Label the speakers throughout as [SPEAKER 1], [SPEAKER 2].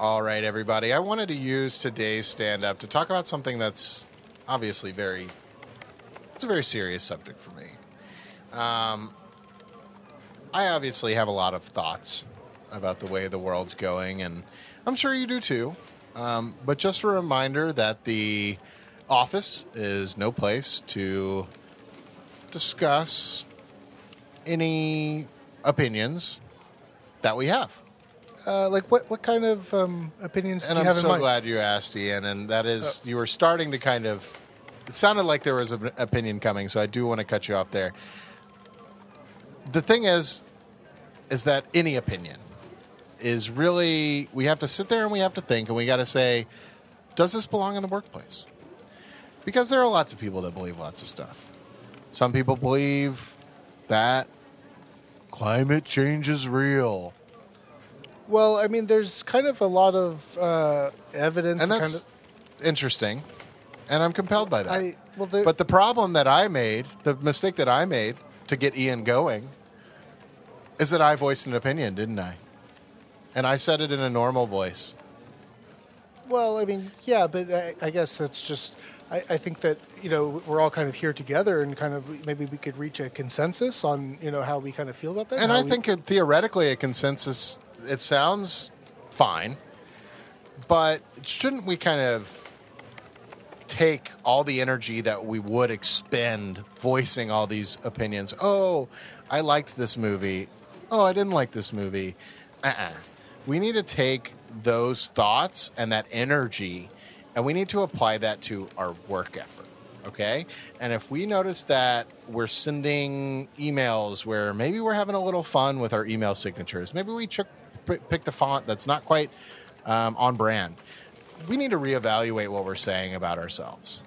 [SPEAKER 1] All right, everybody. I wanted to use today's stand up to talk about something that's obviously very, it's a very serious subject for me. Um, I obviously have a lot of thoughts about the way the world's going, and I'm sure you do too. Um, but just a reminder that the office is no place to discuss any opinions that we have.
[SPEAKER 2] Uh, like what? What kind of um, opinions
[SPEAKER 1] And
[SPEAKER 2] do you have?
[SPEAKER 1] I'm
[SPEAKER 2] have
[SPEAKER 1] so
[SPEAKER 2] in mind?
[SPEAKER 1] glad you asked, Ian. And that is, you were starting to kind of. It sounded like there was an opinion coming, so I do want to cut you off there. The thing is, is that any opinion is really we have to sit there and we have to think and we got to say, does this belong in the workplace? Because there are lots of people that believe lots of stuff. Some people believe that climate change is real.
[SPEAKER 2] Well, I mean, there's kind of a lot of uh, evidence.
[SPEAKER 1] and that's
[SPEAKER 2] kind
[SPEAKER 1] interesting, and I'm compelled by that.
[SPEAKER 2] I well, there,
[SPEAKER 1] but the problem that I made, the mistake that I made to get Ian going, is that I voiced an opinion, didn't I? And I said it in a normal voice.
[SPEAKER 2] well, I mean, yeah, but I, I guess it's just. I, I think that you know we're all kind of here together, and kind of maybe we could reach a consensus on you know how we kind of feel about that.
[SPEAKER 1] And
[SPEAKER 2] how
[SPEAKER 1] I
[SPEAKER 2] we-
[SPEAKER 1] think it, theoretically, a consensus, it sounds fine, but shouldn't we kind of take all the energy that we would expend voicing all these opinions? Oh, I liked this movie. Oh, I didn't like this movie. Uh-uh. We need to take those thoughts and that energy and we need to apply that to our work effort. Okay. And if we notice that we're sending emails where maybe we're having a little fun with our email signatures, maybe we ch- picked a font that's not quite um, on brand, we need to reevaluate what we're saying about ourselves.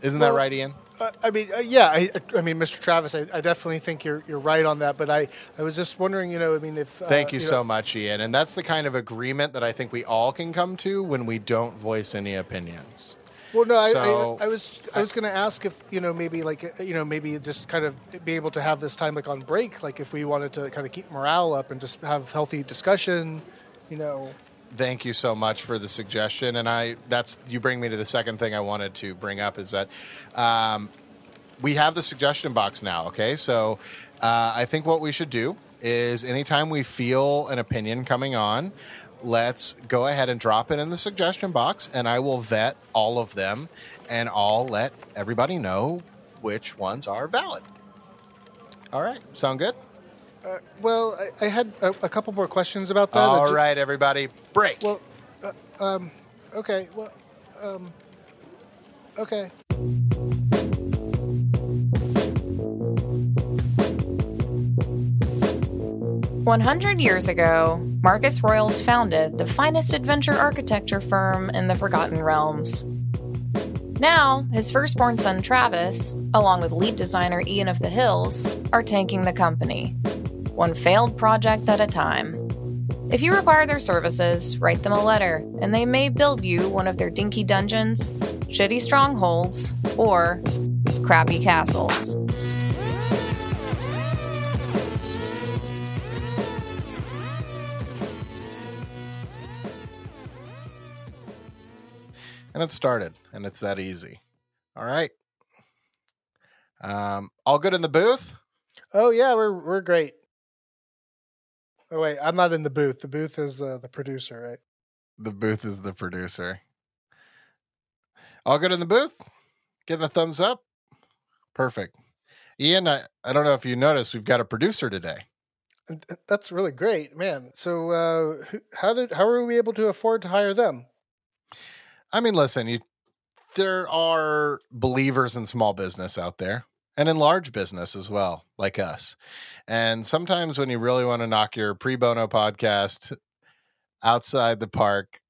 [SPEAKER 1] Isn't that right, Ian?
[SPEAKER 2] Uh, I mean, uh, yeah, I, I mean, Mr. Travis, I, I definitely think you're you're right on that. But I, I was just wondering, you know, I mean, if uh,
[SPEAKER 1] Thank you,
[SPEAKER 2] know,
[SPEAKER 1] so much, Ian. And that's the kind of agreement that I think we all can come to when we don't voice any opinions.
[SPEAKER 2] Well, no, I,
[SPEAKER 1] So-
[SPEAKER 2] I, I was I was going to ask if you know maybe like uh, you know maybe just kind of be able to have this time like on break, like if we wanted to kind of keep morale up and just have healthy discussion, you know.
[SPEAKER 1] Thank you so much for the suggestion, and I that's you bring me to the second thing I wanted to bring up is that um, we have the suggestion box now. Okay, so uh, I think what we should do is anytime we feel an opinion coming on, let's go ahead and drop it in the suggestion box, and I will vet all of them, and I'll let everybody know which ones are valid. All right, sound good?
[SPEAKER 2] Well, I, I had a, a couple more questions about that.
[SPEAKER 1] All
[SPEAKER 2] Ju-
[SPEAKER 1] right, everybody, break.
[SPEAKER 2] Well, uh, um, okay. Well, um, okay.
[SPEAKER 3] 100 years ago, Marcus Royals founded the finest adventure architecture firm in the Forgotten Realms. Now, his firstborn son Travis, along with lead designer Ian of the Hills, are tanking the company, one failed project at a time. If you require their services, write them a letter, and they may build you one of their dinky dungeons, shitty strongholds, or crappy castles.
[SPEAKER 1] It started, and it's that easy. All right. Um, all good in the booth.
[SPEAKER 2] Oh yeah, we're we're great. Oh wait, I'm not in the booth. The booth is uh, the producer, right?
[SPEAKER 1] The booth is the producer. All good in the booth. Give a thumbs up. Perfect. Ian, I, I don't know if you noticed, we've got a producer today.
[SPEAKER 2] That's really great, man. So, uh, how did how were we able to afford to hire them?
[SPEAKER 1] I mean, listen, you, there are believers in small business out there and in large business as well, like us. And sometimes when you really want to knock your pre bono podcast outside the park,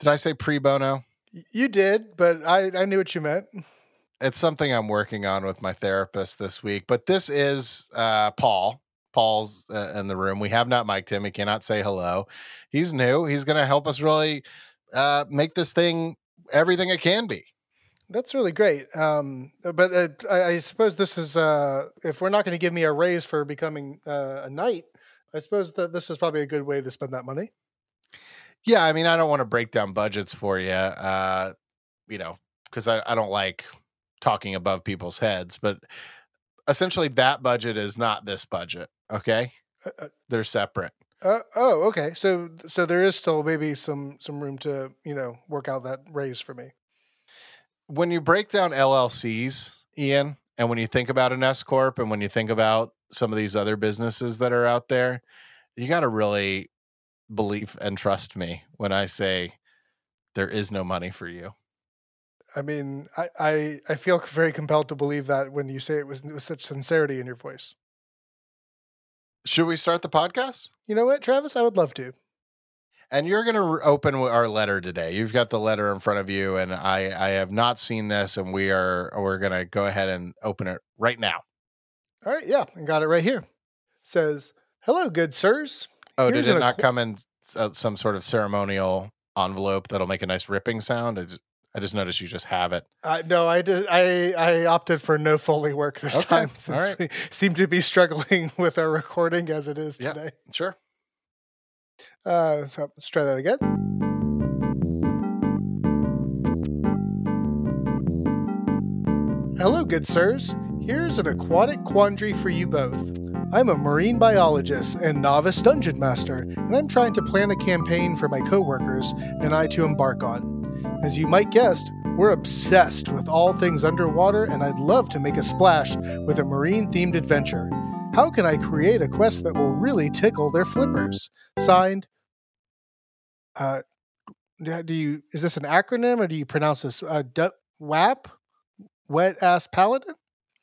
[SPEAKER 1] did I say pre bono?
[SPEAKER 2] You did, but I I knew what you meant.
[SPEAKER 1] It's something I'm working on with my therapist this week. But this is uh, Paul. Paul's uh, in the room. We have not mic'd him. He cannot say hello. He's new. He's going to help us really uh, make this thing everything it can be.
[SPEAKER 2] That's really great. Um, but uh, I, I suppose this is uh, if we're not going to give me a raise for becoming uh, a knight, I suppose that this is probably a good way to spend that money.
[SPEAKER 1] Yeah, I mean, I don't want to break down budgets for you, uh, you know, because I, I don't like talking above people's heads, but essentially that budget is not this budget. Okay.
[SPEAKER 2] Uh, uh,
[SPEAKER 1] They're separate.
[SPEAKER 2] Uh, oh, okay. So so there is still maybe some some room to you know work out that raise for me.
[SPEAKER 1] When you break down LLCs, Ian, and when you think about an S Corp and when you think about some of these other businesses that are out there, you got to really believe and trust me when I say there is no money for you.
[SPEAKER 2] I mean, I, I, I feel very compelled to believe that when you say it with, with such sincerity in your voice.
[SPEAKER 1] Should we start the podcast?
[SPEAKER 2] You know what, Travis? I would love to.
[SPEAKER 1] And you're going to open our letter today. You've got the letter in front of you, and I, I have not seen this, and we are we're going to go ahead and open it right now.
[SPEAKER 2] All right, yeah, I got it right here. It says, "Hello, good sirs."
[SPEAKER 1] Oh,
[SPEAKER 2] Here's
[SPEAKER 1] did it not
[SPEAKER 2] acqu-
[SPEAKER 1] come in uh, some sort of ceremonial envelope that'll make a nice ripping sound? I just, I just noticed you just have it.
[SPEAKER 2] Uh, no, I did. I I opted for no foley work this
[SPEAKER 1] Okay,
[SPEAKER 2] time since
[SPEAKER 1] right.
[SPEAKER 2] we seem to be struggling with our recording as it is
[SPEAKER 1] Yeah.
[SPEAKER 2] today.
[SPEAKER 1] Sure.
[SPEAKER 2] Uh, so let's try that again. Hello, good sirs. Here's an aquatic quandary for you both. I'm a marine biologist and novice dungeon master, and I'm trying to plan a campaign for my coworkers and I to embark on. As you might guess, we're obsessed with all things underwater, and I'd love to make a splash with a marine themed adventure. How can I create a quest that will really tickle their flippers? Signed, uh, do you is this an acronym or do you pronounce this uh, D- WAP? Wet ass paladin?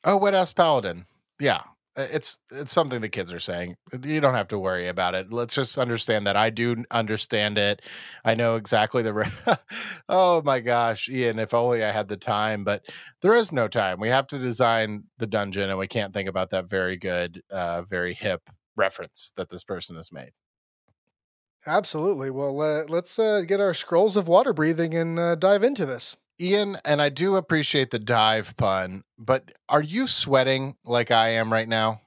[SPEAKER 1] Oh, wet ass paladin. Yeah, it's it's something the kids are saying. You don't have to worry about it. Let's just understand that I do understand it. I know exactly the. Re- oh my gosh, Ian! If only I had the time, but there is no time. We have to design the dungeon, and we can't think about that very good, uh, very hip reference that this person has made.
[SPEAKER 2] Absolutely. Well, uh, let's uh, get our scrolls of water breathing and uh, dive into this.
[SPEAKER 1] Ian, and I do appreciate the dive pun, but are you sweating like I am right now?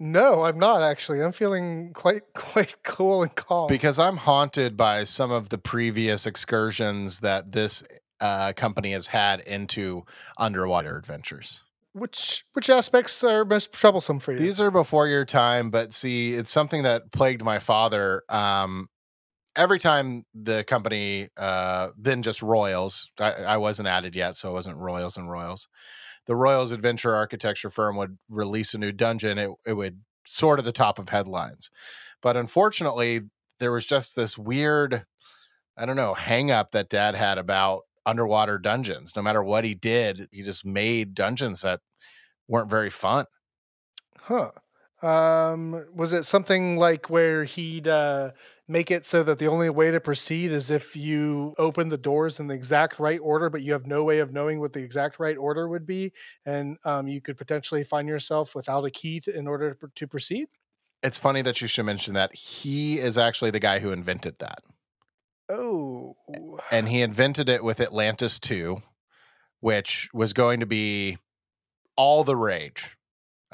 [SPEAKER 2] No, I'm not actually. I'm feeling quite quite cool and calm.
[SPEAKER 1] because I'm haunted by some of the previous excursions that this uh, company has had into underwater adventures.
[SPEAKER 2] which which aspects are most troublesome for you?
[SPEAKER 1] These are before your time, but see, it's something that plagued my father. Um, every time the company, uh, then just Royals, I, I wasn't added yet, so it wasn't Royals and Royals. The Royals Adventure Architecture firm would release a new dungeon. It, it would sort of the top of headlines. But unfortunately, there was just this weird, I don't know, hang up that dad had about underwater dungeons. No matter what he did, he just made dungeons that weren't very fun.
[SPEAKER 2] Huh. Um, was it something like where he'd uh, make it so that the only way to proceed is if you open the doors in the exact right order, but you have no way of knowing what the exact right order would be, and um, you could potentially find yourself without a key to, in order to, to proceed?
[SPEAKER 1] It's funny that you should mention that. He is actually the guy who invented that.
[SPEAKER 2] Oh,
[SPEAKER 1] And he invented it with Atlantis 2, which was going to be all the rage.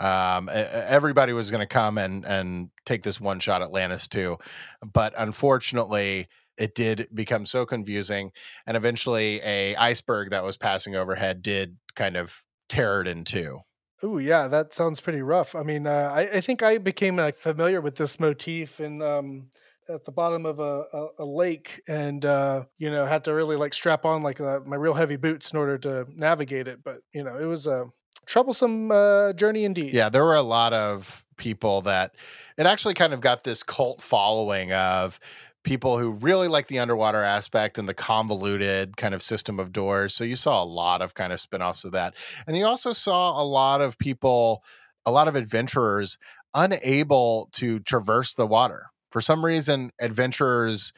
[SPEAKER 1] Um, everybody was going to come and, and take this one shot at Atlantis too, But unfortunately, it did become so confusing. And eventually, a iceberg that was passing overhead did kind of tear it in two.
[SPEAKER 2] Oh yeah, that sounds pretty rough. I mean, uh, I, I think I became like familiar with this motif in um, at the bottom of a, a, a lake, and uh, you know had to really like strap on like uh, my real heavy boots in order to navigate it. But you know, it was a troublesome uh, journey indeed.
[SPEAKER 1] Yeah, there were a lot of people that it actually kind of got this cult following of people who really like the underwater aspect and the convoluted kind of system of doors. So you saw a lot of kind of spin-offs of that. And you also saw a lot of people, a lot of adventurers unable to traverse the water. For some reason, adventurers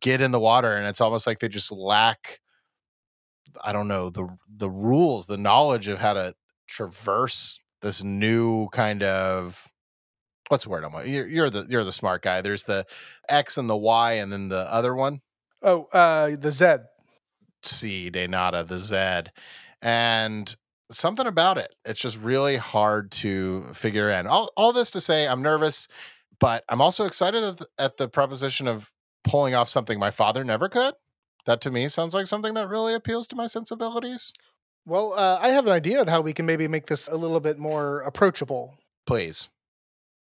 [SPEAKER 1] get in the water and it's almost like they just lack I don't know, the the rules, the knowledge of how to traverse this new kind of what's the word I'm you're, you're the you're the smart guy. There's the X and the Y and then the other one.
[SPEAKER 2] Oh, uh, the Zed.
[SPEAKER 1] C, de nada, the Z. And something about it. It's just really hard to figure in. All, all this to say, I'm nervous, but I'm also excited at the, at the proposition of pulling off something my father never could. That to me sounds like something that really appeals to my sensibilities.
[SPEAKER 2] Well, uh, I have an idea on how we can maybe make this a little bit more approachable.
[SPEAKER 1] Please.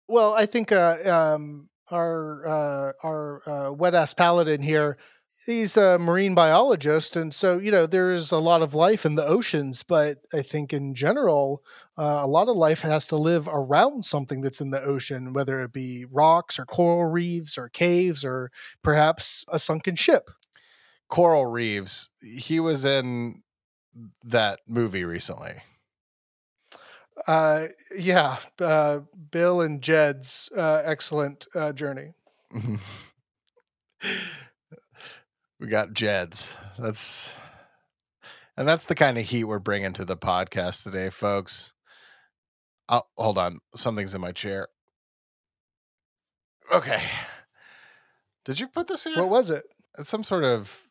[SPEAKER 2] Well, I think uh, um, our uh, our uh, wet ass paladin here, he's a marine biologist, and so you know there's a lot of life in the oceans. But I think in general, uh, a lot of life has to live around something that's in the ocean, whether it be rocks or coral reefs or caves or perhaps a sunken ship.
[SPEAKER 1] Coral reefs. he was in that movie recently.
[SPEAKER 2] Uh, yeah, uh, Bill and Jed's uh, excellent uh, journey.
[SPEAKER 1] we got Jed's. That's and that's the kind of heat we're bringing to the podcast today, folks. Oh, hold on. Something's in my chair. Okay. Did you put this here?
[SPEAKER 2] What was it?
[SPEAKER 1] It's some sort of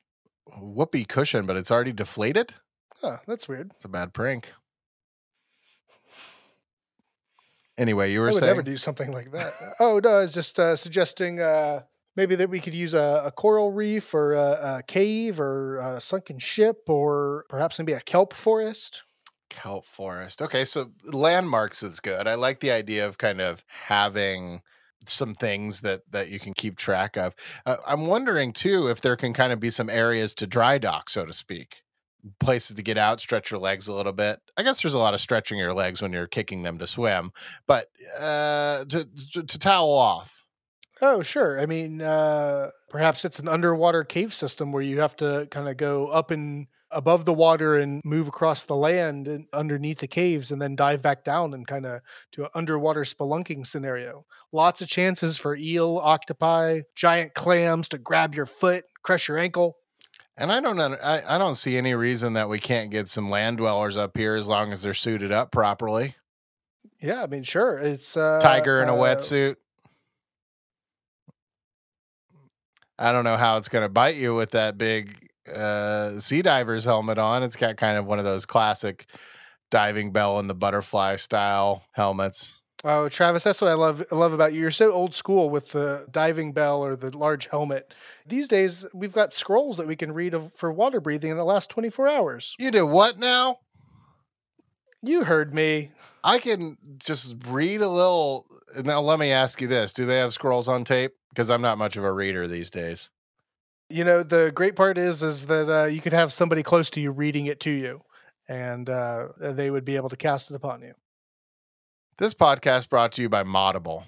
[SPEAKER 1] whoopee cushion, but it's already deflated.
[SPEAKER 2] Huh, that's weird.
[SPEAKER 1] It's a bad prank. Anyway, you were
[SPEAKER 2] I would
[SPEAKER 1] saying
[SPEAKER 2] never do something like that. oh no, I was just uh, suggesting uh, maybe that we could use a, a coral reef or a, a cave or a sunken ship or perhaps maybe a kelp forest.
[SPEAKER 1] kelp forest. Okay, so landmarks is good. I like the idea of kind of having some things that that you can keep track of. Uh, I'm wondering too if there can kind of be some areas to dry dock, so to speak. Places to get out, stretch your legs a little bit. I guess there's a lot of stretching your legs when you're kicking them to swim, but uh, to, to to towel off.
[SPEAKER 2] Oh, sure. I mean, uh, perhaps it's an underwater cave system where you have to kind of go up and above the water and move across the land and underneath the caves and then dive back down and kind of to an underwater spelunking scenario. Lots of chances for eel, octopi, giant clams to grab your foot, crush your ankle.
[SPEAKER 1] And I don't I, I don't see any reason that we can't get some land dwellers up here as long as they're suited up properly.
[SPEAKER 2] Yeah, I mean, sure. It's uh,
[SPEAKER 1] Tiger in a
[SPEAKER 2] uh,
[SPEAKER 1] wetsuit. I don't know how it's going to bite you with that big uh, sea diver's helmet on. It's got kind of one of those classic diving bell and the butterfly style helmets.
[SPEAKER 2] Oh, Travis, that's what I love love about you. You're so old school with the diving bell or the large helmet. These days, we've got scrolls that we can read of, for water breathing in the last 24 hours.
[SPEAKER 1] You do what now?
[SPEAKER 2] You heard me.
[SPEAKER 1] I can just read a little. Now, let me ask you this Do they have scrolls on tape? Because I'm not much of a reader these days.
[SPEAKER 2] You know, the great part is is that uh, you could have somebody close to you reading it to you, and uh, they would be able to cast it upon you.
[SPEAKER 1] This podcast brought to you by Modable.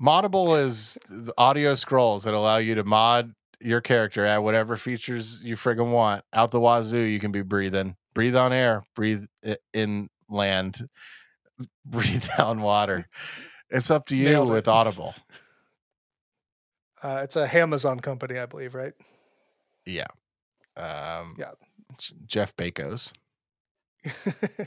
[SPEAKER 1] Modable is audio scrolls that allow you to mod your character add whatever features you friggin' want. Out the wazoo, you can be breathing. Breathe on air, breathe in land, breathe on water. It's up to you
[SPEAKER 2] Nailed it.
[SPEAKER 1] with Audible.
[SPEAKER 2] Uh, it's a Amazon company, I believe, right?
[SPEAKER 1] Yeah. Um,
[SPEAKER 2] Yeah.
[SPEAKER 1] Jeff Bezos.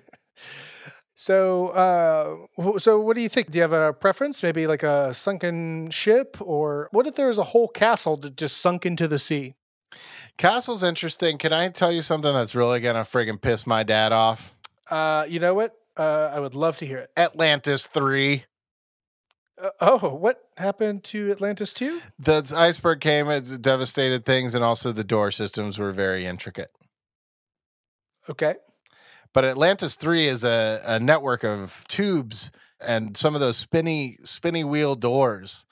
[SPEAKER 2] so, uh, so what do you think? Do you have a preference? Maybe like a sunken ship, or what if there was a whole castle that just sunk into the sea?
[SPEAKER 1] Castle's interesting. Can I tell you something that's really gonna friggin' piss my dad off?
[SPEAKER 2] Uh, you know what? Uh, I would love to hear it.
[SPEAKER 1] Atlantis 3.
[SPEAKER 2] Uh, oh, what happened to Atlantis 2?
[SPEAKER 1] The iceberg came, it devastated things, and also the door systems were very intricate.
[SPEAKER 2] Okay.
[SPEAKER 1] But Atlantis 3 is a, a network of tubes and some of those spinny spinny wheel doors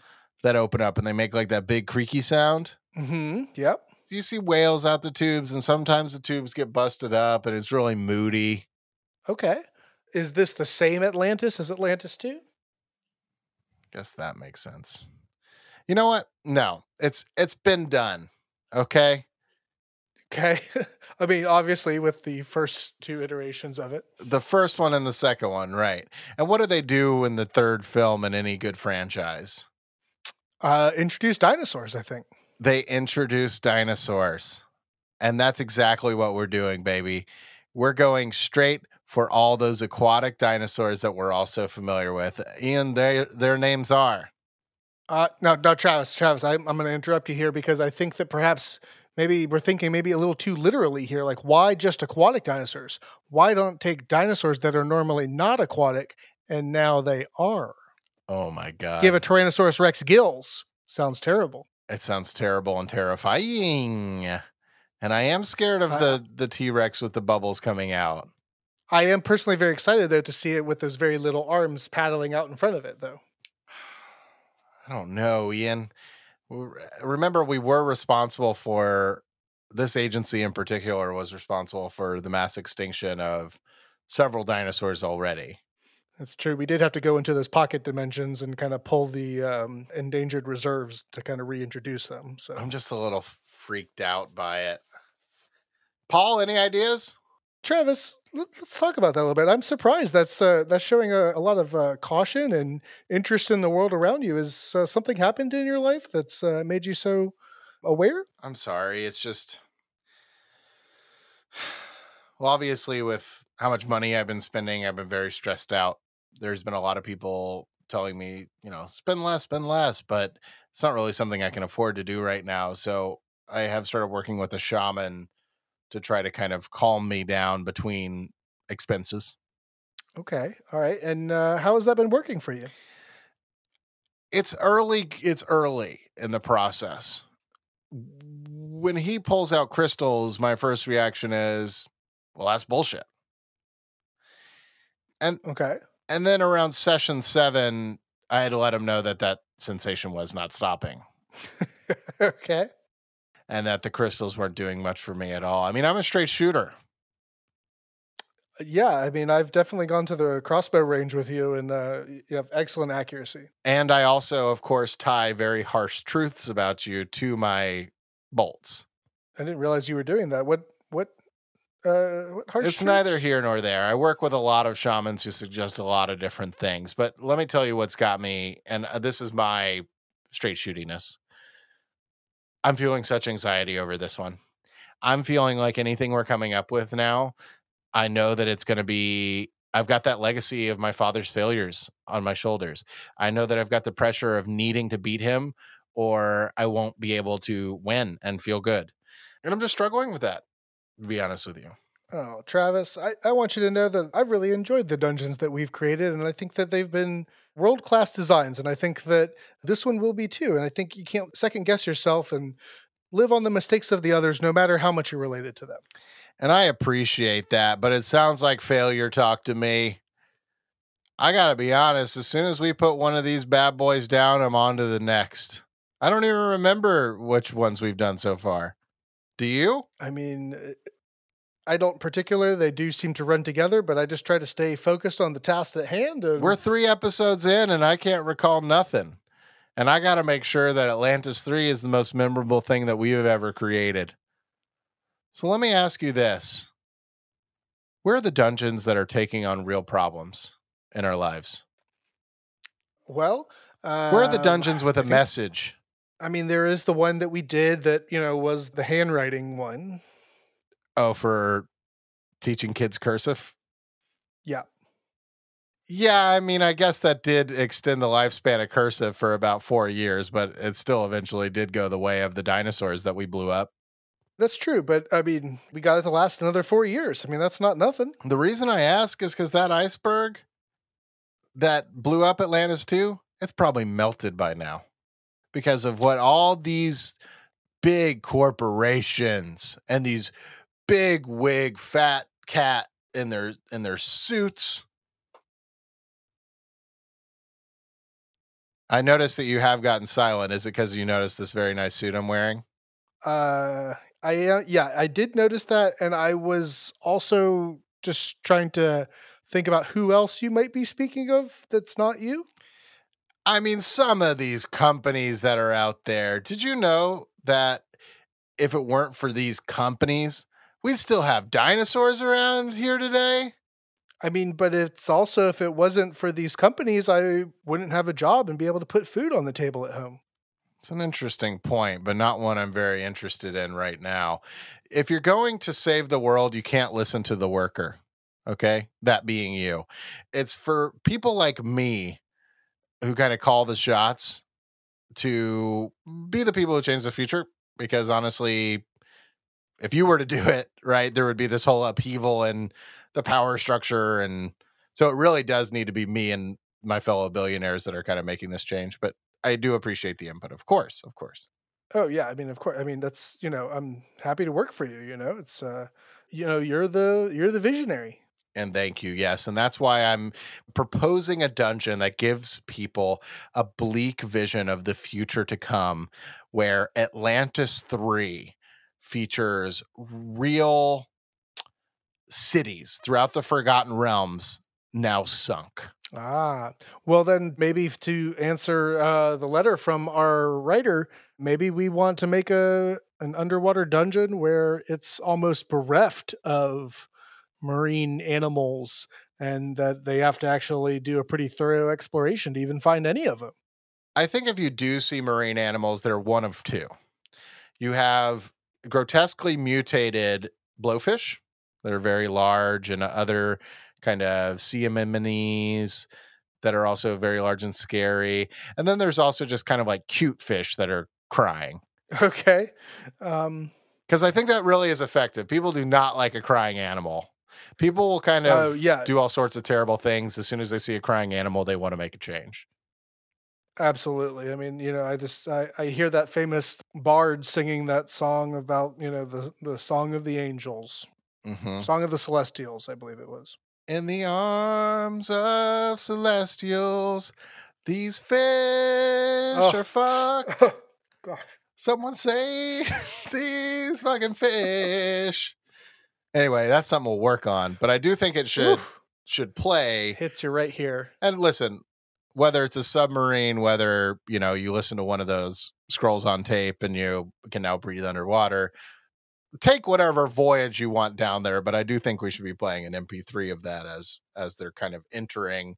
[SPEAKER 1] that open up and they make like that big creaky sound.
[SPEAKER 2] Hmm. Yep.
[SPEAKER 1] You see whales out the tubes, and sometimes the tubes get busted up and it's really moody.
[SPEAKER 2] Okay. Is this the same Atlantis as Atlantis 2?
[SPEAKER 1] Guess that makes sense. You know what? No, it's it's been done. Okay.
[SPEAKER 2] Okay. I mean, obviously, with the first two iterations of it.
[SPEAKER 1] The first one and the second one, right. And what do they do in the third film in any good franchise?
[SPEAKER 2] Uh, introduced dinosaurs, I think.
[SPEAKER 1] They introduce dinosaurs. And that's exactly what we're doing, baby. We're going straight for all those aquatic dinosaurs that we're also familiar with. Ian, they, their names are.
[SPEAKER 2] Uh, no, no, Travis, Travis, I, I'm going to interrupt you here because I think that perhaps maybe we're thinking maybe a little too literally here. Like, why just aquatic dinosaurs? Why don't take dinosaurs that are normally not aquatic and now they are?
[SPEAKER 1] Oh my God.
[SPEAKER 2] Give a Tyrannosaurus Rex gills. Sounds terrible.
[SPEAKER 1] It sounds terrible and terrifying. And I am scared of
[SPEAKER 2] Uh,
[SPEAKER 1] the the T Rex with the bubbles coming out.
[SPEAKER 2] I am personally very excited though to see it with those very little arms paddling out in front of it though.
[SPEAKER 1] I don't know, Ian. Remember, we were responsible for this agency in particular was responsible for the mass extinction of several dinosaurs already.
[SPEAKER 2] That's true. We did have to go into those pocket dimensions and kind of pull the um, endangered reserves to kind of reintroduce them. So
[SPEAKER 1] I'm just a little freaked out by it. Paul, any ideas?
[SPEAKER 2] Travis, let, us talk about that a little bit. I'm surprised that's uh, that's showing a, a lot of uh, caution and interest in the world around you. Is uh, something happened in your life that's uh, made you so aware?
[SPEAKER 1] I'm sorry. It's just, well, obviously, with how much money I've been spending, I've been very stressed out. There's been a lot of people telling me, you know, spend less, spend less, but it's not really something I can afford to do right now. So I have started working with a shaman to try to kind of calm me down between expenses.
[SPEAKER 2] Okay, all right. And uh, how has that been working for you?
[SPEAKER 1] it's early it's early in the process when he pulls out crystals my first reaction is well that's bullshit And
[SPEAKER 2] Okay,
[SPEAKER 1] and then around session 7 i had to let him know that that sensation was not stopping
[SPEAKER 2] okay.
[SPEAKER 1] And that the crystals weren't doing much for me at all i mean i'm a straight shooter
[SPEAKER 2] Yeah, I mean, I've definitely gone to the crossbow range with you, and uh, you have excellent accuracy.
[SPEAKER 1] and i also of course tie very harsh truths about you to my bolts
[SPEAKER 2] I didn't realize you were doing that. What what uh what harsh
[SPEAKER 1] it's neither here nor there. I work with a lot of shamans who suggest a lot of different things, but let me tell you what's got me, and uh, this is my straight shootiness. I'm feeling such anxiety over this one. I'm feeling like anything we're coming up with now, I know that it's going to be. I've got that legacy of my father's failures on my shoulders. I know that I've got the pressure of needing to beat him, or I won't be able to win and feel good. And I'm just struggling with that, to be honest with you.
[SPEAKER 2] Oh, Travis, I, I want you to know that I've really enjoyed the dungeons that we've created, and I think that they've been world class designs, and I think that this one will be too. And I think you can't second guess yourself and live on the mistakes of the others, no matter how much you're related to them.
[SPEAKER 1] And I appreciate that, but it sounds like failure talk to me. I got to be honest, as soon as we put one of these bad boys down, I'm on to the next. I don't even remember which ones we've done so far. Do you?
[SPEAKER 2] I mean, uh, I don't particularly. They do seem to run together, but I just try to stay focused on the task at hand. And
[SPEAKER 1] We're three episodes in and I can't recall nothing. And I got to make sure that Atlantis 3 is the most memorable thing that we have ever created. So let me ask you this Where are the dungeons that are taking on real problems in our lives?
[SPEAKER 2] well, uh,
[SPEAKER 1] Where are the dungeons with
[SPEAKER 2] a
[SPEAKER 1] a message?
[SPEAKER 2] I mean, there is the one that we did that you know was the handwriting one.
[SPEAKER 1] Oh, for teaching kids cursive?
[SPEAKER 2] Yeah.
[SPEAKER 1] Yeah, I mean, I guess that did extend the lifespan of cursive for about four years, but it still eventually did go the way of the dinosaurs that we blew up.
[SPEAKER 2] That's true, but I mean, we got it to last another four years. I mean, that's not nothing.
[SPEAKER 1] The reason I ask is because that iceberg that blew up Atlantis 2, it's probably melted by now because of what all these big corporations and these big wig fat cat in their in their suits. I noticed that you have gotten silent. Is it because you noticed this very nice suit I'm wearing?
[SPEAKER 2] Uh, I uh, yeah, I did notice that, and I was also just trying to think about who else you might be speaking of that's not you.
[SPEAKER 1] I mean, some of these companies that are out there, did you know that if it weren't for these companies, we'd still have dinosaurs around here today?
[SPEAKER 2] I mean, but it's also if it wasn't for these companies, I wouldn't have a job and be able to put food on the table at home.
[SPEAKER 1] It's an interesting point, but not one I'm very interested in right now. If you're going to save the world, you can't listen to the worker. Okay. That being you. It's for people like me who kind of call the shots to be the people who change the future. Because honestly, if you were to do it, right, there would be this whole upheaval in the power structure. And so it really does need to be me and my fellow billionaires that are kind of making this change. But I do appreciate the input, of course, of course.
[SPEAKER 2] Oh yeah, I mean, of course. I mean, that's you know, I'm happy to work for you. You know, it's uh, you know, you're the you're the visionary.
[SPEAKER 1] And thank you. Yes. And that's why I'm proposing a dungeon that gives people a bleak vision of the future to come, where Atlantis 3 features real cities throughout the Forgotten Realms now sunk.
[SPEAKER 2] Ah, well, then maybe to answer uh, the letter from our writer, maybe we want to make a an underwater dungeon where it's almost bereft of marine animals and that they have to actually do a pretty thorough exploration to even find any of them.
[SPEAKER 1] I think if you do see marine animals, they're one of two. You have grotesquely mutated blowfish that are very large and other kind of sea anemones that are also very large and scary. And then there's also just kind of like cute fish that are crying.
[SPEAKER 2] Okay. Um,
[SPEAKER 1] Because I think that really is effective. People do not like a crying animal. People will kind of
[SPEAKER 2] Oh, yeah.
[SPEAKER 1] do all sorts of terrible things. As soon as they see a crying animal, they want to make a change.
[SPEAKER 2] Absolutely. I mean, you know, I just I, I hear that famous bard singing that song about you know the the song of the angels,
[SPEAKER 1] hmm
[SPEAKER 2] song of the celestials, I believe it was.
[SPEAKER 1] In the arms of celestials, these fish
[SPEAKER 2] Oh.
[SPEAKER 1] are fucked.
[SPEAKER 2] Gosh.
[SPEAKER 1] Someone say these fucking fish. Anyway, that's something we'll work on. But I do think it should should play.
[SPEAKER 2] hits you right here.
[SPEAKER 1] And listen, whether it's a submarine, whether you know you listen to one of those scrolls on tape and you can now breathe underwater, take whatever voyage you want down there. But I do think we should be playing an MP3 of that as as they're kind of entering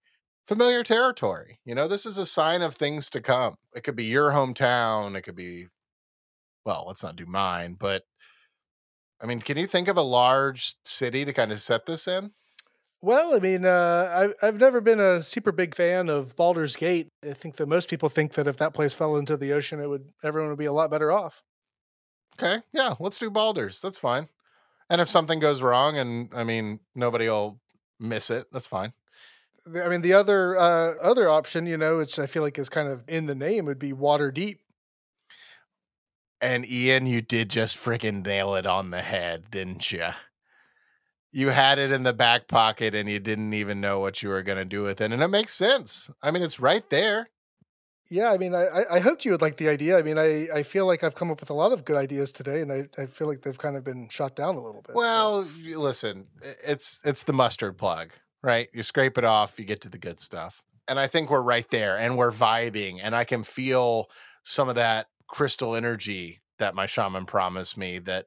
[SPEAKER 1] familiar territory. You know, this is a sign of things to come. It could be your hometown. It could be, well, let's not do mine, but I mean, can you think of a large city to kind of set this in?
[SPEAKER 2] Well, I mean, uh, I, I've never been a super big fan of Baldur's Gate. I think that most people think that if that place fell into the ocean, it would everyone would be a lot better off.
[SPEAKER 1] Okay, yeah, let's do Baldur's. That's fine. And if something goes wrong, and I mean, nobody will miss it, that's fine.
[SPEAKER 2] I mean, the other uh, other option, you know, which I feel like is kind of in the name, would be Waterdeep.
[SPEAKER 1] And Ian, you did just freaking nail it on the head, didn't you? You had it in the back pocket and you didn't even know what you were going to do with it. And it makes sense. I mean, it's right there.
[SPEAKER 2] Yeah, I mean, I, I- hoped you would like the idea. I mean, I, I feel like I've come up with a lot of good ideas today, and I, I feel like they've kind of been shot down a little bit.
[SPEAKER 1] Well, y- listen, it's it's the mustard plug, right? You scrape it off, you get to the good stuff. And I think we're right there and we're vibing and I can feel some of that crystal energy that my shaman promised me that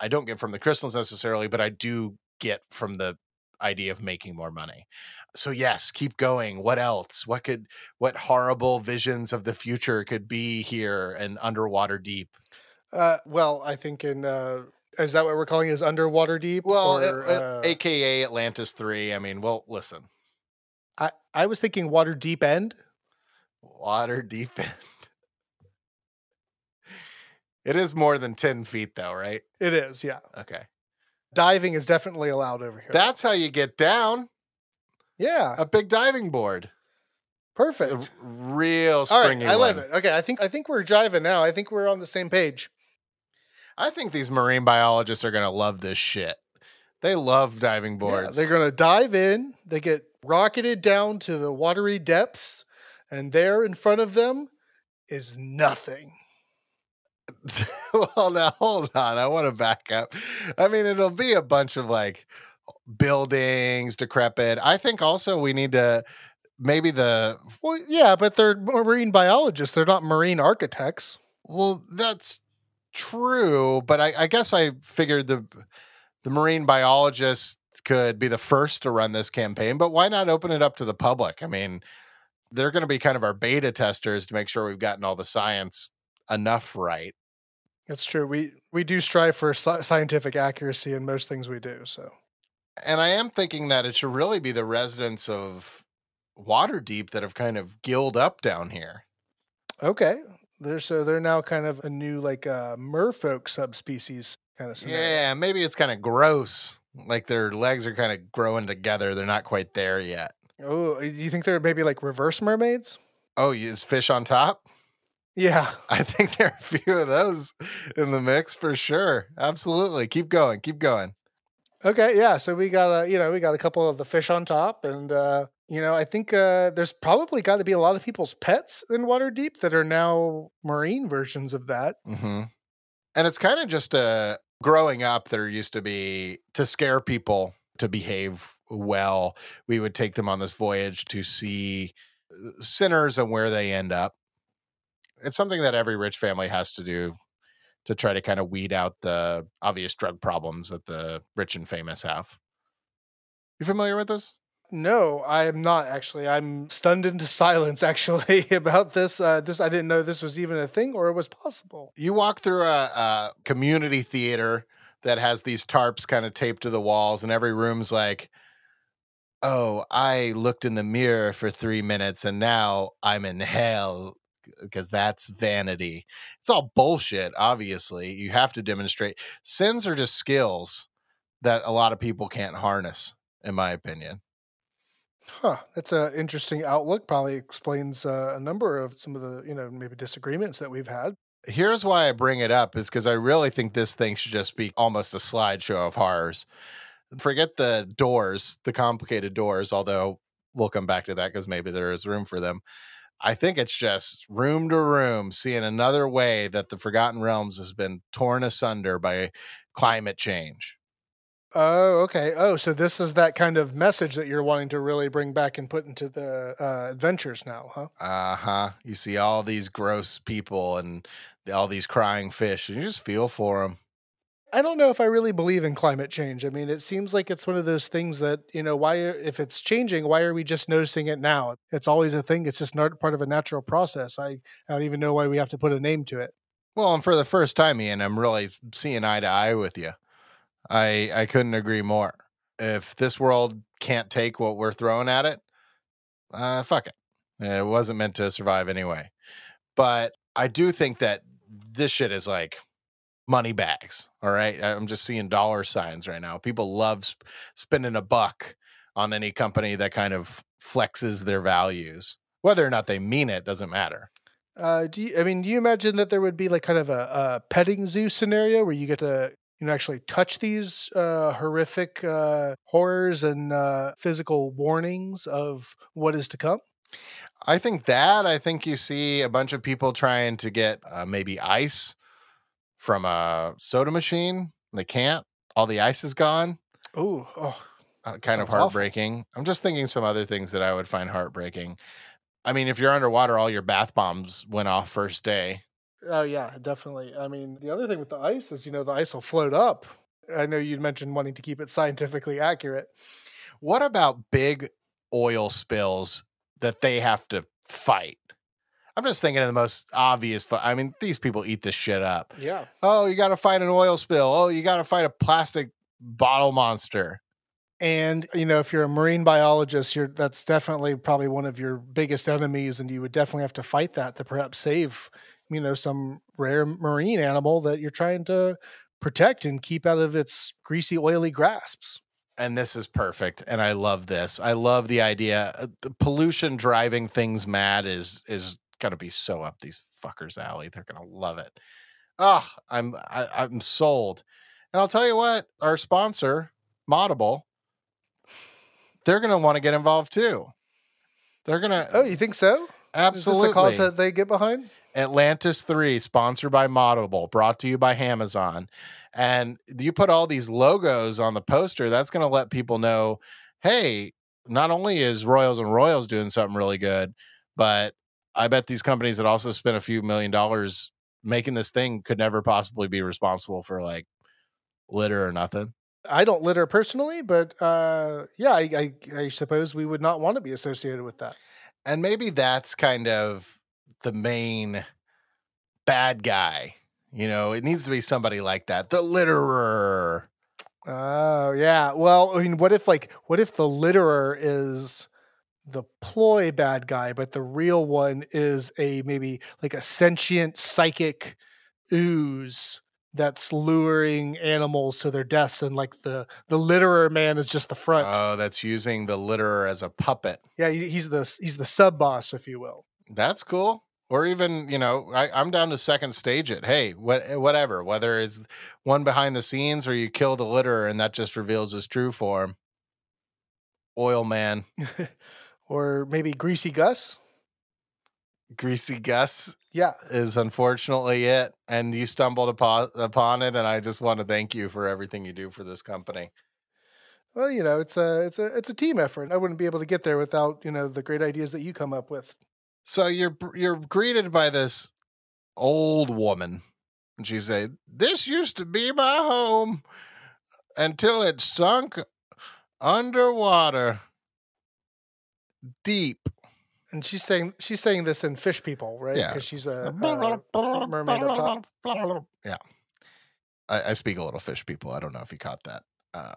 [SPEAKER 1] I don't get from the crystals necessarily, but I do get from the idea of making more money. So yes, keep going. What else? What could what horrible visions of the future could be here and underwater deep?
[SPEAKER 2] uh, well, I think in uh, is that what we're calling is underwater deep?
[SPEAKER 1] Well,
[SPEAKER 2] or,
[SPEAKER 1] uh, aka Atlantis 3. I mean, well, listen.
[SPEAKER 2] I I was thinking water deep end.
[SPEAKER 1] Water deep end. It is more than 10 feet, though, right?
[SPEAKER 2] It is, yeah.
[SPEAKER 1] Okay.
[SPEAKER 2] Diving is definitely allowed over here.
[SPEAKER 1] That's how you get down
[SPEAKER 2] yeah,
[SPEAKER 1] a big diving board.
[SPEAKER 2] Perfect.
[SPEAKER 1] r- real
[SPEAKER 2] All right,
[SPEAKER 1] springy
[SPEAKER 2] I love
[SPEAKER 1] one.
[SPEAKER 2] it. Okay, I think I think we're jiving now. I think we're on the same page.
[SPEAKER 1] I think these marine biologists are going to love this shit. They love diving
[SPEAKER 2] Yeah,
[SPEAKER 1] boards.
[SPEAKER 2] they're going to dive in. They get rocketed down to the watery depths, and there in front of them is nothing.
[SPEAKER 1] well, now hold on. I want to back up. I mean, it'll be a bunch of like buildings, decrepit. I think also we need to maybe the
[SPEAKER 2] Well, yeah, but they're marine biologists. They're not marine architects.
[SPEAKER 1] well, that's true, but I, I guess I figured the the marine biologists could be the first to run this campaign, but why not open it up to the public? I mean, they're going to be kind of our beta testers to make sure we've gotten all the science enough right.
[SPEAKER 2] It's true. We we do strive for scientific accuracy in most things we do. So
[SPEAKER 1] And I am thinking that it should really be the residents of Waterdeep that have kind of gilled up down here.
[SPEAKER 2] okay, they're so they're now kind of a new like uh, merfolk subspecies kind of scenario.
[SPEAKER 1] Yeah, maybe it's kind of gross. Like their legs are kind of growing together. They're not quite there yet.
[SPEAKER 2] Oh, you think they're maybe like reverse mermaids?
[SPEAKER 1] Oh, is fish on top?
[SPEAKER 2] Yeah.
[SPEAKER 1] I think there are a few of those in the mix for sure. Absolutely. Keep going. Keep going.
[SPEAKER 2] Okay, yeah. So we got a, you know, we got a couple of the fish on top, and uh, you know, I think uh, there's probably got to be a lot of people's pets in Waterdeep that are now marine versions of that.
[SPEAKER 1] Mm-hmm. And it's kind of just a growing up. There used to be to scare people to behave well. We would take them on this voyage to see uh, sinners and where they end up. It's something that every rich family has to do to try to kind of weed out the obvious drug problems that the rich and famous have. You familiar with this?
[SPEAKER 2] No, I am not actually. I'm stunned into silence actually about this. Uh, this I didn't know this was even a thing or it was possible.
[SPEAKER 1] You walk through a, a community theater that has these tarps kind of taped to the walls, and every room's like, "Oh, I looked in the mirror for three minutes, and now I'm in hell." Because that's vanity. It's all bullshit, obviously. You have to demonstrate. Sins are just skills that a lot of people can't harness, in my opinion.
[SPEAKER 2] Huh. That's an interesting outlook. Probably explains uh, a number of some of the you know maybe disagreements that we've had.
[SPEAKER 1] Here's why I bring it up is because I really think this thing should just be almost a slideshow of horrors. Forget the doors, the complicated doors, although we'll come back to that because maybe there is room for them. I think it's just room to room, seeing another way that the Forgotten Realms has been torn asunder by climate change.
[SPEAKER 2] Oh, okay. Oh, so this is that kind of message that you're wanting to really bring back and put into the uh, adventures now, huh?
[SPEAKER 1] Uh huh. You see all these gross people and all these crying fish, and you just feel for them.
[SPEAKER 2] I don't know if I really believe in climate change. I mean, it seems like it's one of those things that, you know, why, if it's changing, why are we just noticing it now? It's always a thing. It's just not part of a natural process. I, I don't even know why we have to put a name to it.
[SPEAKER 1] Well, and for the first time, Ian, I'm really seeing eye to eye with you. I I couldn't agree more. If this world can't take what we're throwing at it, uh, fuck it. It wasn't meant to survive anyway. But I do think that this shit is like money bags. All right, I'm just seeing dollar signs right now. People love sp- spending a buck on any company that kind of flexes their values. Whether or not they mean it doesn't matter.
[SPEAKER 2] Uh, do you, I mean, do you imagine that there would be like kind of a, a petting zoo scenario where you get to you know actually touch these uh, horrific uh, horrors and uh, physical warnings of what is to come?
[SPEAKER 1] I think that. I think you see a bunch of people trying to get uh, maybe ice from a soda machine. They can't. All the ice is gone.
[SPEAKER 2] Ooh, oh,
[SPEAKER 1] Uh, kind of
[SPEAKER 2] Sounds awful.
[SPEAKER 1] heartbreaking. I'm just thinking some other things that I would find heartbreaking. I mean, if you're underwater, all your bath bombs went off first day.
[SPEAKER 2] oh yeah, definitely. I mean, the other thing with the ice is, you know, the ice will float up. I know you mentioned wanting to keep it scientifically accurate.
[SPEAKER 1] What about big oil spills that they have to fight? I'm just thinking of the most obvious. Fu- I mean, these people eat this shit up.
[SPEAKER 2] Yeah.
[SPEAKER 1] Oh, you got to fight an oil spill. Oh, you got to fight a plastic bottle monster.
[SPEAKER 2] And you know, if you're a marine biologist, you're that's definitely probably one of your biggest enemies, and you would definitely have to fight that to perhaps save, you know, some rare marine animal that you're trying to protect and keep out of its greasy, oily grasps.
[SPEAKER 1] And this is perfect. And I love this. I love the idea. uh, The pollution driving things mad is is gonna be so up these fuckers' alley. They're gonna love it. Oh, I'm I, I'm sold. And I'll tell you what, our sponsor, Modable, they're gonna want to get involved too. They're gonna
[SPEAKER 2] Oh, you think so?
[SPEAKER 1] absolutely
[SPEAKER 2] Is this a cause that they get behind?
[SPEAKER 1] Atlantis 3, sponsored by Modable, brought to you by Amazon. And you put all these logos on the poster, that's going to let people know hey, not only is Royals and Royals doing something really good, but I bet these companies that also spent a few million dollars making this thing could never possibly be responsible for like litter or nothing.
[SPEAKER 2] I don't litter personally, but uh, yeah, I, I, I suppose we would not want to be associated with that.
[SPEAKER 1] And maybe that's kind of the main bad guy. You know, it needs to be somebody like that, the litterer.
[SPEAKER 2] Oh yeah. Well, I mean, what if like what if the litterer is the ploy bad guy, but the real one is a maybe like a sentient psychic ooze that's luring animals to their deaths, and like the the litterer man is just the front.
[SPEAKER 1] Oh, that's using the litterer as a puppet.
[SPEAKER 2] yeah, he's the he's the sub boss, if you will.
[SPEAKER 1] That's cool. or even you know I, i'm down to second stage it hey what, whatever whether it's one behind the scenes or you kill the litterer and that just reveals his true form oil man
[SPEAKER 2] or maybe Greasy Gus.
[SPEAKER 1] greasy gus
[SPEAKER 2] Yeah.
[SPEAKER 1] is unfortunately it and you stumbled upon, upon it and i just want to thank you for everything you do for this company
[SPEAKER 2] Well, you know, it's a it's a it's a team effort. I wouldn't be able to get there without you know the great ideas that you come up with.
[SPEAKER 1] so you're you're greeted by this old woman and she said this used to be my home until it sunk underwater deep
[SPEAKER 2] And she's saying she's saying this in Fish People, right?
[SPEAKER 1] Yeah.
[SPEAKER 2] Because she's a, a mermaid
[SPEAKER 1] yeah I, I speak a little fish people i don't know if you caught that um,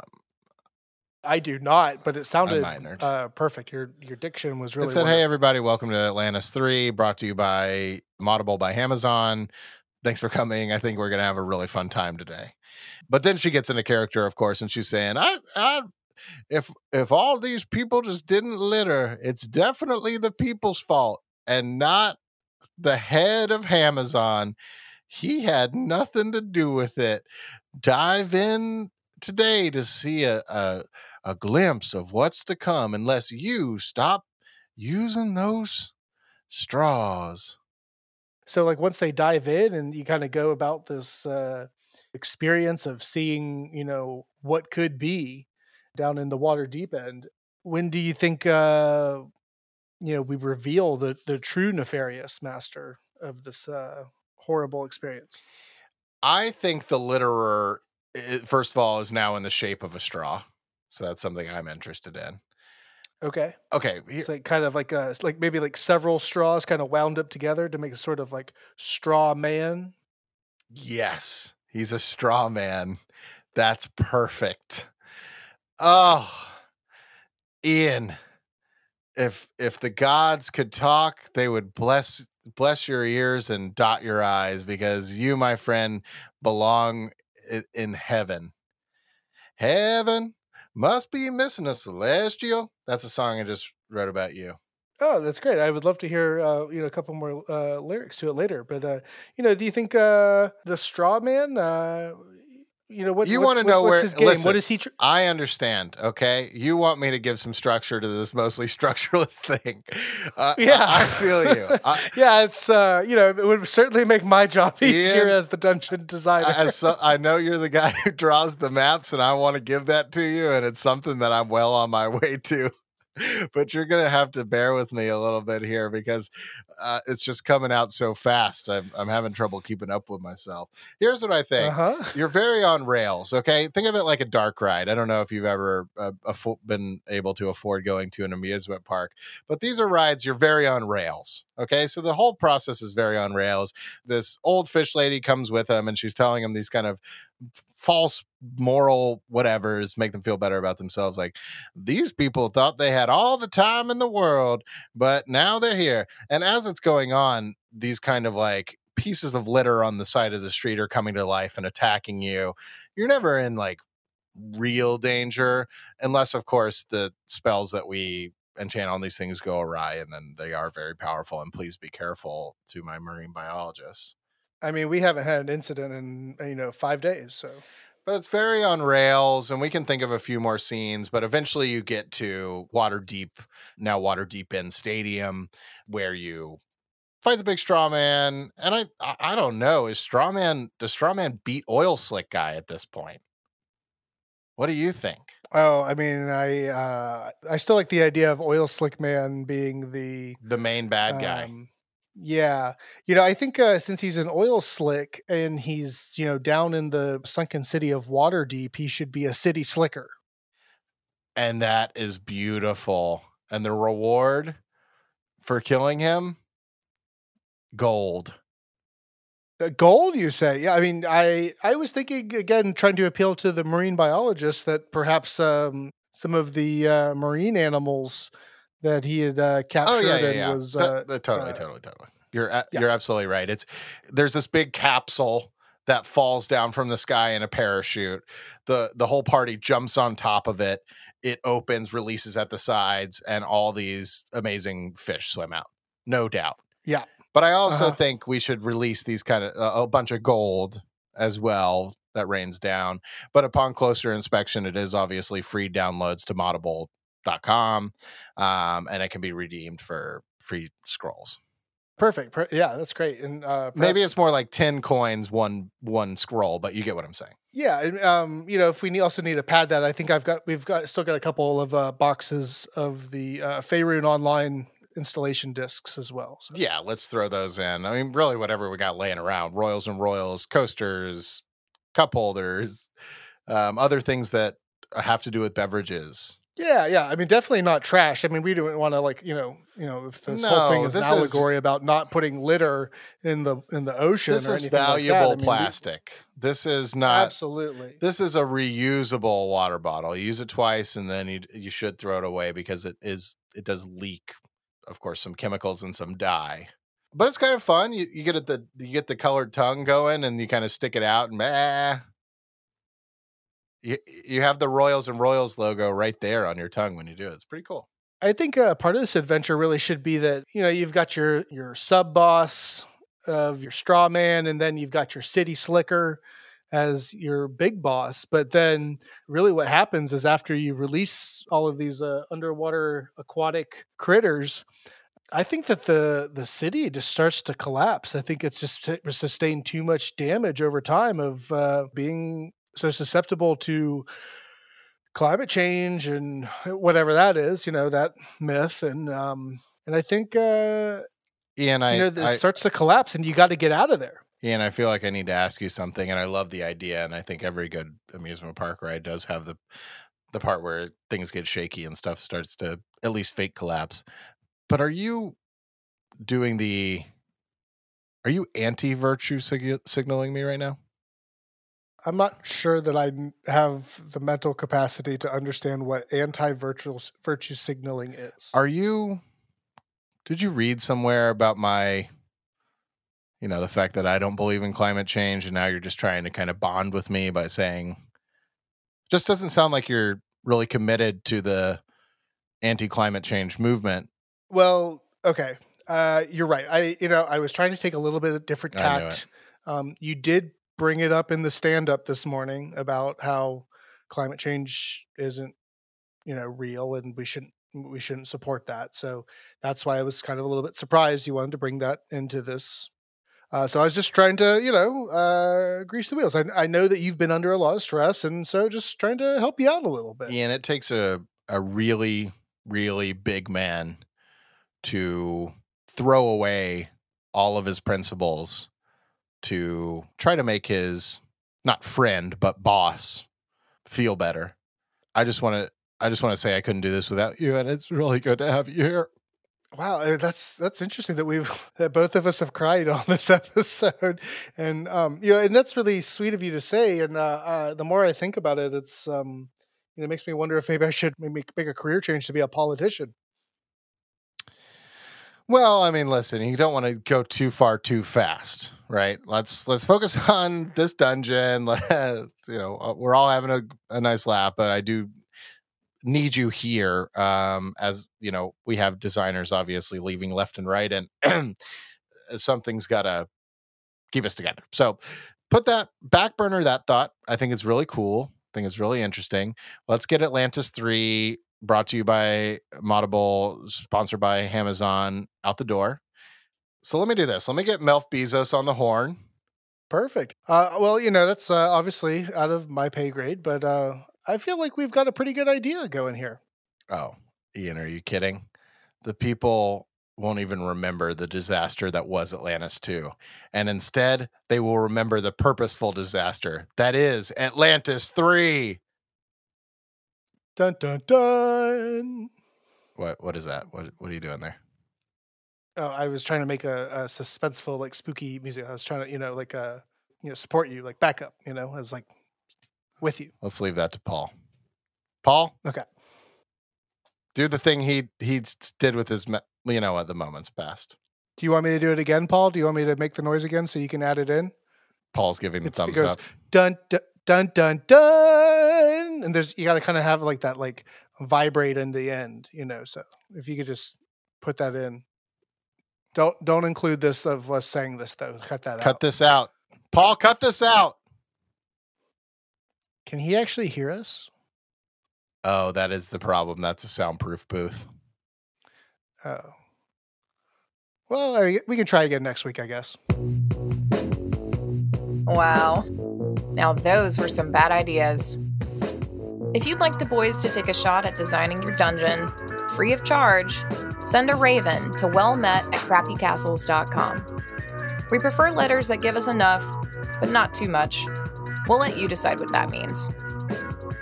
[SPEAKER 2] I do not, but it sounded uh, perfect. Your your diction was really.
[SPEAKER 1] it said, "Hey everybody, welcome to Atlantis Three, brought to you by Audible by Amazon. Thanks for coming. I think we're gonna have a really fun time today." But then she gets into character, of course, and she's saying, "I, I, if if all these people just didn't litter, it's definitely the people's fault and not the head of Amazon. He had nothing to do with it. Dive in today to see a, a a glimpse of what's to come unless you stop using those straws.
[SPEAKER 2] So like once they dive in and you kind of go about this uh, experience of seeing, you know, what could be down in the water deep end. When do you think uh, you know we reveal the the true nefarious master of this uh, horrible experience?
[SPEAKER 1] I think the litterer, first of all, is now in the shape of a straw. So that's something I'm interested in.
[SPEAKER 2] Okay,
[SPEAKER 1] Okay.
[SPEAKER 2] it's like kind of like a like maybe like several straws kind of wound up together to make a sort of like straw man.
[SPEAKER 1] yes, he's a straw man. That's perfect. Oh, Ian, if if the gods could talk, they would bless bless your ears and dot your eyes because you, my friend, belong in heaven. Heaven must be missing a celestial. That's a song I just wrote about you.
[SPEAKER 2] Oh, that's great. I would love to hear uh, you know a couple more uh, lyrics to it later. But uh, you know, do you think uh, the straw man? You know what
[SPEAKER 1] You wanna know
[SPEAKER 2] what's
[SPEAKER 1] where-
[SPEAKER 2] his game?
[SPEAKER 1] listen.
[SPEAKER 2] what is he? Tr-
[SPEAKER 1] I understand. Okay, you want me to give some structure to this mostly structureless thing. Uh,
[SPEAKER 2] Yeah.
[SPEAKER 1] I, feel you. I,
[SPEAKER 2] yeah, it's uh, you know it would certainly make my job easier
[SPEAKER 1] Ian,
[SPEAKER 2] as the dungeon designer.
[SPEAKER 1] I, as so, I know you're the guy who draws the maps, and I want to give that to you, and it's something that I'm well on my way to. But you're gonna have to bear with me a little bit here because uh, it's just coming out so fast. I'm, I'm having trouble keeping up with myself. Here's what I think.
[SPEAKER 2] uh-huh.
[SPEAKER 1] You're very on rails, okay? Think of it like a dark ride. I don't know if you've ever uh, affo- been able to afford going to an amusement park, but these are rides you're very on rails, okay? So the whole process is very on rails. This old fish lady comes with him and she's telling him these kind of false moral whatevers make them feel better about themselves like these people thought they had all the time in the world but now they're here. And as it's going on these kind of like pieces of litter on the side of the street are coming to life and attacking you. You're never in like real danger unless of course the spells that we enchant on these things go awry and then they are very powerful and please be careful to my marine biologists
[SPEAKER 2] I mean, we haven't had an incident in you know five days, so.
[SPEAKER 1] But it's very on rails and we can think of a few more scenes but eventually you get to Waterdeep now water deep in stadium where you fight the big straw man and i i, don't know is straw man does straw man beat oil slick guy at this point? What do you think?
[SPEAKER 2] Oh, I mean, I uh, I still like the idea of Oil Slick Man being the
[SPEAKER 1] the main bad guy.
[SPEAKER 2] Um, yeah, you know, I think uh, since he's an oil slick and he's you know down in the sunken city of Waterdeep, he should be a city slicker.
[SPEAKER 1] and that is beautiful and the reward for killing him gold
[SPEAKER 2] Uh, gold, you say? Yeah, I mean, I I was thinking again, trying to appeal to the marine biologists that perhaps um, some of the uh, marine animals that he had uh, captured
[SPEAKER 1] Oh yeah, yeah,
[SPEAKER 2] and
[SPEAKER 1] yeah.
[SPEAKER 2] was
[SPEAKER 1] That-
[SPEAKER 2] uh,
[SPEAKER 1] that- totally,
[SPEAKER 2] uh,
[SPEAKER 1] totally, totally. You're a- you're absolutely right. It's there's this big capsule that falls down from the sky in a parachute. the The whole party jumps on top of it. It opens, releases at the sides, and all these amazing fish swim out. No doubt.
[SPEAKER 2] Yeah.
[SPEAKER 1] But I also
[SPEAKER 2] Uh-huh.
[SPEAKER 1] think we should release these kind of a a bunch of gold as well that rains down. But upon closer inspection, it is obviously free downloads to moddable.com um, and it can be redeemed for free scrolls.
[SPEAKER 2] Perfect. Per- yeah, that's great. And uh,
[SPEAKER 1] Maybe it's more like 10 coins, one one scroll, but you get what I'm saying.
[SPEAKER 2] Yeah, and, um, you know, if we need, also need to pad that, I think I've got we've got still got a couple of uh, boxes of the uh, Faerun online installation discs as well. So.
[SPEAKER 1] Yeah, let's throw those in. I mean, really, whatever we got laying around Royals and Royals, coasters, cup holders, um, other things that have to do with beverages.
[SPEAKER 2] Yeah, yeah. I mean, definitely not trash. I mean, we don't want to like you know, you know, if this whole thing
[SPEAKER 1] No,
[SPEAKER 2] is an
[SPEAKER 1] this is-
[SPEAKER 2] allegory about not putting litter in the in the ocean
[SPEAKER 1] This
[SPEAKER 2] or
[SPEAKER 1] is
[SPEAKER 2] anything like that. I
[SPEAKER 1] valuable
[SPEAKER 2] mean, we-
[SPEAKER 1] plastic. This is not.
[SPEAKER 2] absolutely.
[SPEAKER 1] This is a reusable water bottle. You use it twice, and then you you should throw it away because it is it does leak, of course, some chemicals and some dye. But it's kind of fun. You you get it the you get the colored tongue going, and you kind of stick it out, and meh. You you have the Royals and Royals logo right there on your tongue when you do it. It's pretty cool.
[SPEAKER 2] I think uh, part of this adventure really should be that you know you've got your your sub boss of your straw man, and then you've got your city slicker as your big boss. But then, really, what happens is after you release all of these uh, underwater aquatic critters. I think that the the city just starts to collapse. I think it's just sustained too much damage over time of uh, being so susceptible to climate change and whatever that is, you know, that myth. And um, and I think uh,
[SPEAKER 1] Ian, I,
[SPEAKER 2] you know this
[SPEAKER 1] I
[SPEAKER 2] starts to collapse, and you got to get out of there.
[SPEAKER 1] Ian, I feel like I need to ask you something, and I love the idea, and I think every good amusement park ride does have the the part where things get shaky and stuff starts to at least fake collapse. But are you doing the? Are you anti virtue sig- signaling me right now?
[SPEAKER 2] I'm not sure that I have the mental capacity to understand what anti virtual virtue signaling is.
[SPEAKER 1] Are you? Did you read somewhere about my? You know the fact that I don't believe in climate change, and now you're just trying to kind of bond with me by saying, just doesn't sound like you're really committed to the anti-climate change movement.
[SPEAKER 2] Well, okay, uh, you're right. I you know I was trying to take a little bit of different tact. Um, you did bring it up in the stand-up this morning about how climate change isn't you know real and we shouldn't we shouldn't support that. So that's why I was kind of a little bit surprised you wanted to bring that into this. Uh, so I was just trying to, you know, uh, grease the wheels. I, I know that you've been under a lot of stress, and so just trying to help you out a little bit.
[SPEAKER 1] And it takes a a really really big man to throw away all of his principles to try to make his not friend but boss feel better. I just want to I just want to say I couldn't do this without you and it's really good to have you here.
[SPEAKER 2] Wow, that's that's interesting that we've that both of us have cried on this episode, and um, you know, and that's really sweet of you to say. And uh, uh, the more I think about it, it's um, you know, it makes me wonder if maybe I should maybe make a career change to be a politician.
[SPEAKER 1] Well, I mean, listen, you don't want to go too far too fast, right? Let's let's focus on this dungeon. You know, uh, we're all having a, a nice laugh, but I do need you here um as you know we have designers obviously leaving left and right and something's got to keep us together so put that back burner that thought i think it's really cool i think it's really interesting let's get atlantis 3 brought to you by modable sponsored by Amazon out the door. So let me do this. Let me get Melf Bezos on the horn.
[SPEAKER 2] Perfect. Uh, well, you know, that's uh, obviously out of my pay grade, but uh, I feel like we've got a pretty good idea going here.
[SPEAKER 1] Oh, Ian, are you kidding? The people won't even remember the disaster that was Atlantis 2. And instead, they will remember the purposeful disaster that is Atlantis 3.
[SPEAKER 2] Dun dun dun.
[SPEAKER 1] What what is that? What what are you doing there?
[SPEAKER 2] Oh, I was trying to make a, a suspenseful, like spooky music. I was trying to, you know, like uh, you know, support you, like backup. You know, I was like with you.
[SPEAKER 1] Let's leave that to Paul. Paul?
[SPEAKER 2] Okay.
[SPEAKER 1] Do the thing he he did with his me- you know at the moments past.
[SPEAKER 2] Do you want me to do it again, Paul? Do you want me to make the noise again so you can add it in?
[SPEAKER 1] Paul's giving the
[SPEAKER 2] It's- it
[SPEAKER 1] thumbs
[SPEAKER 2] goes,
[SPEAKER 1] up.
[SPEAKER 2] Dun dun dun dun dun. And there's you got to kind of have like that like vibrate in the end, you know. So if you could just put that in. Don't don't include this of us saying this though. Cut that
[SPEAKER 1] Cut
[SPEAKER 2] out.
[SPEAKER 1] Cut this out. Paul, cut this out.
[SPEAKER 2] Can he actually hear us?
[SPEAKER 1] Oh, that is the problem. That's a soundproof booth.
[SPEAKER 2] Oh. Well, I, we can try again next week, I guess.
[SPEAKER 3] Wow. Now, those were some bad ideas. If you'd like the boys to take a shot at designing your dungeon, free of charge, send a raven to wellmet at crappycastles.com. We prefer letters that give us enough, but not too much. We'll let you decide what that means.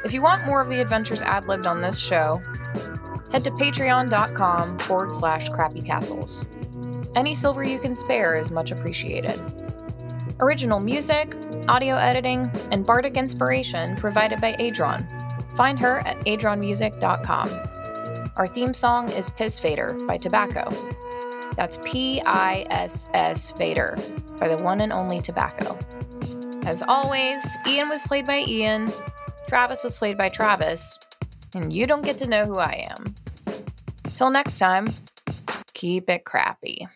[SPEAKER 3] If you want more of the adventures ad libbed on this show, head to patreon.com forward slash crappycastles. Any silver you can spare is much appreciated. Original music, audio editing, and bardic inspiration provided by Adron. Find her at adronmusic.com. Our theme song is Piss Fader by Tobacco. That's P I S S Fader by the one and only Tobacco. As always, Ian was played by Ian, Travis was played by Travis, and you don't get to know who I am. Till next time, keep it crappy.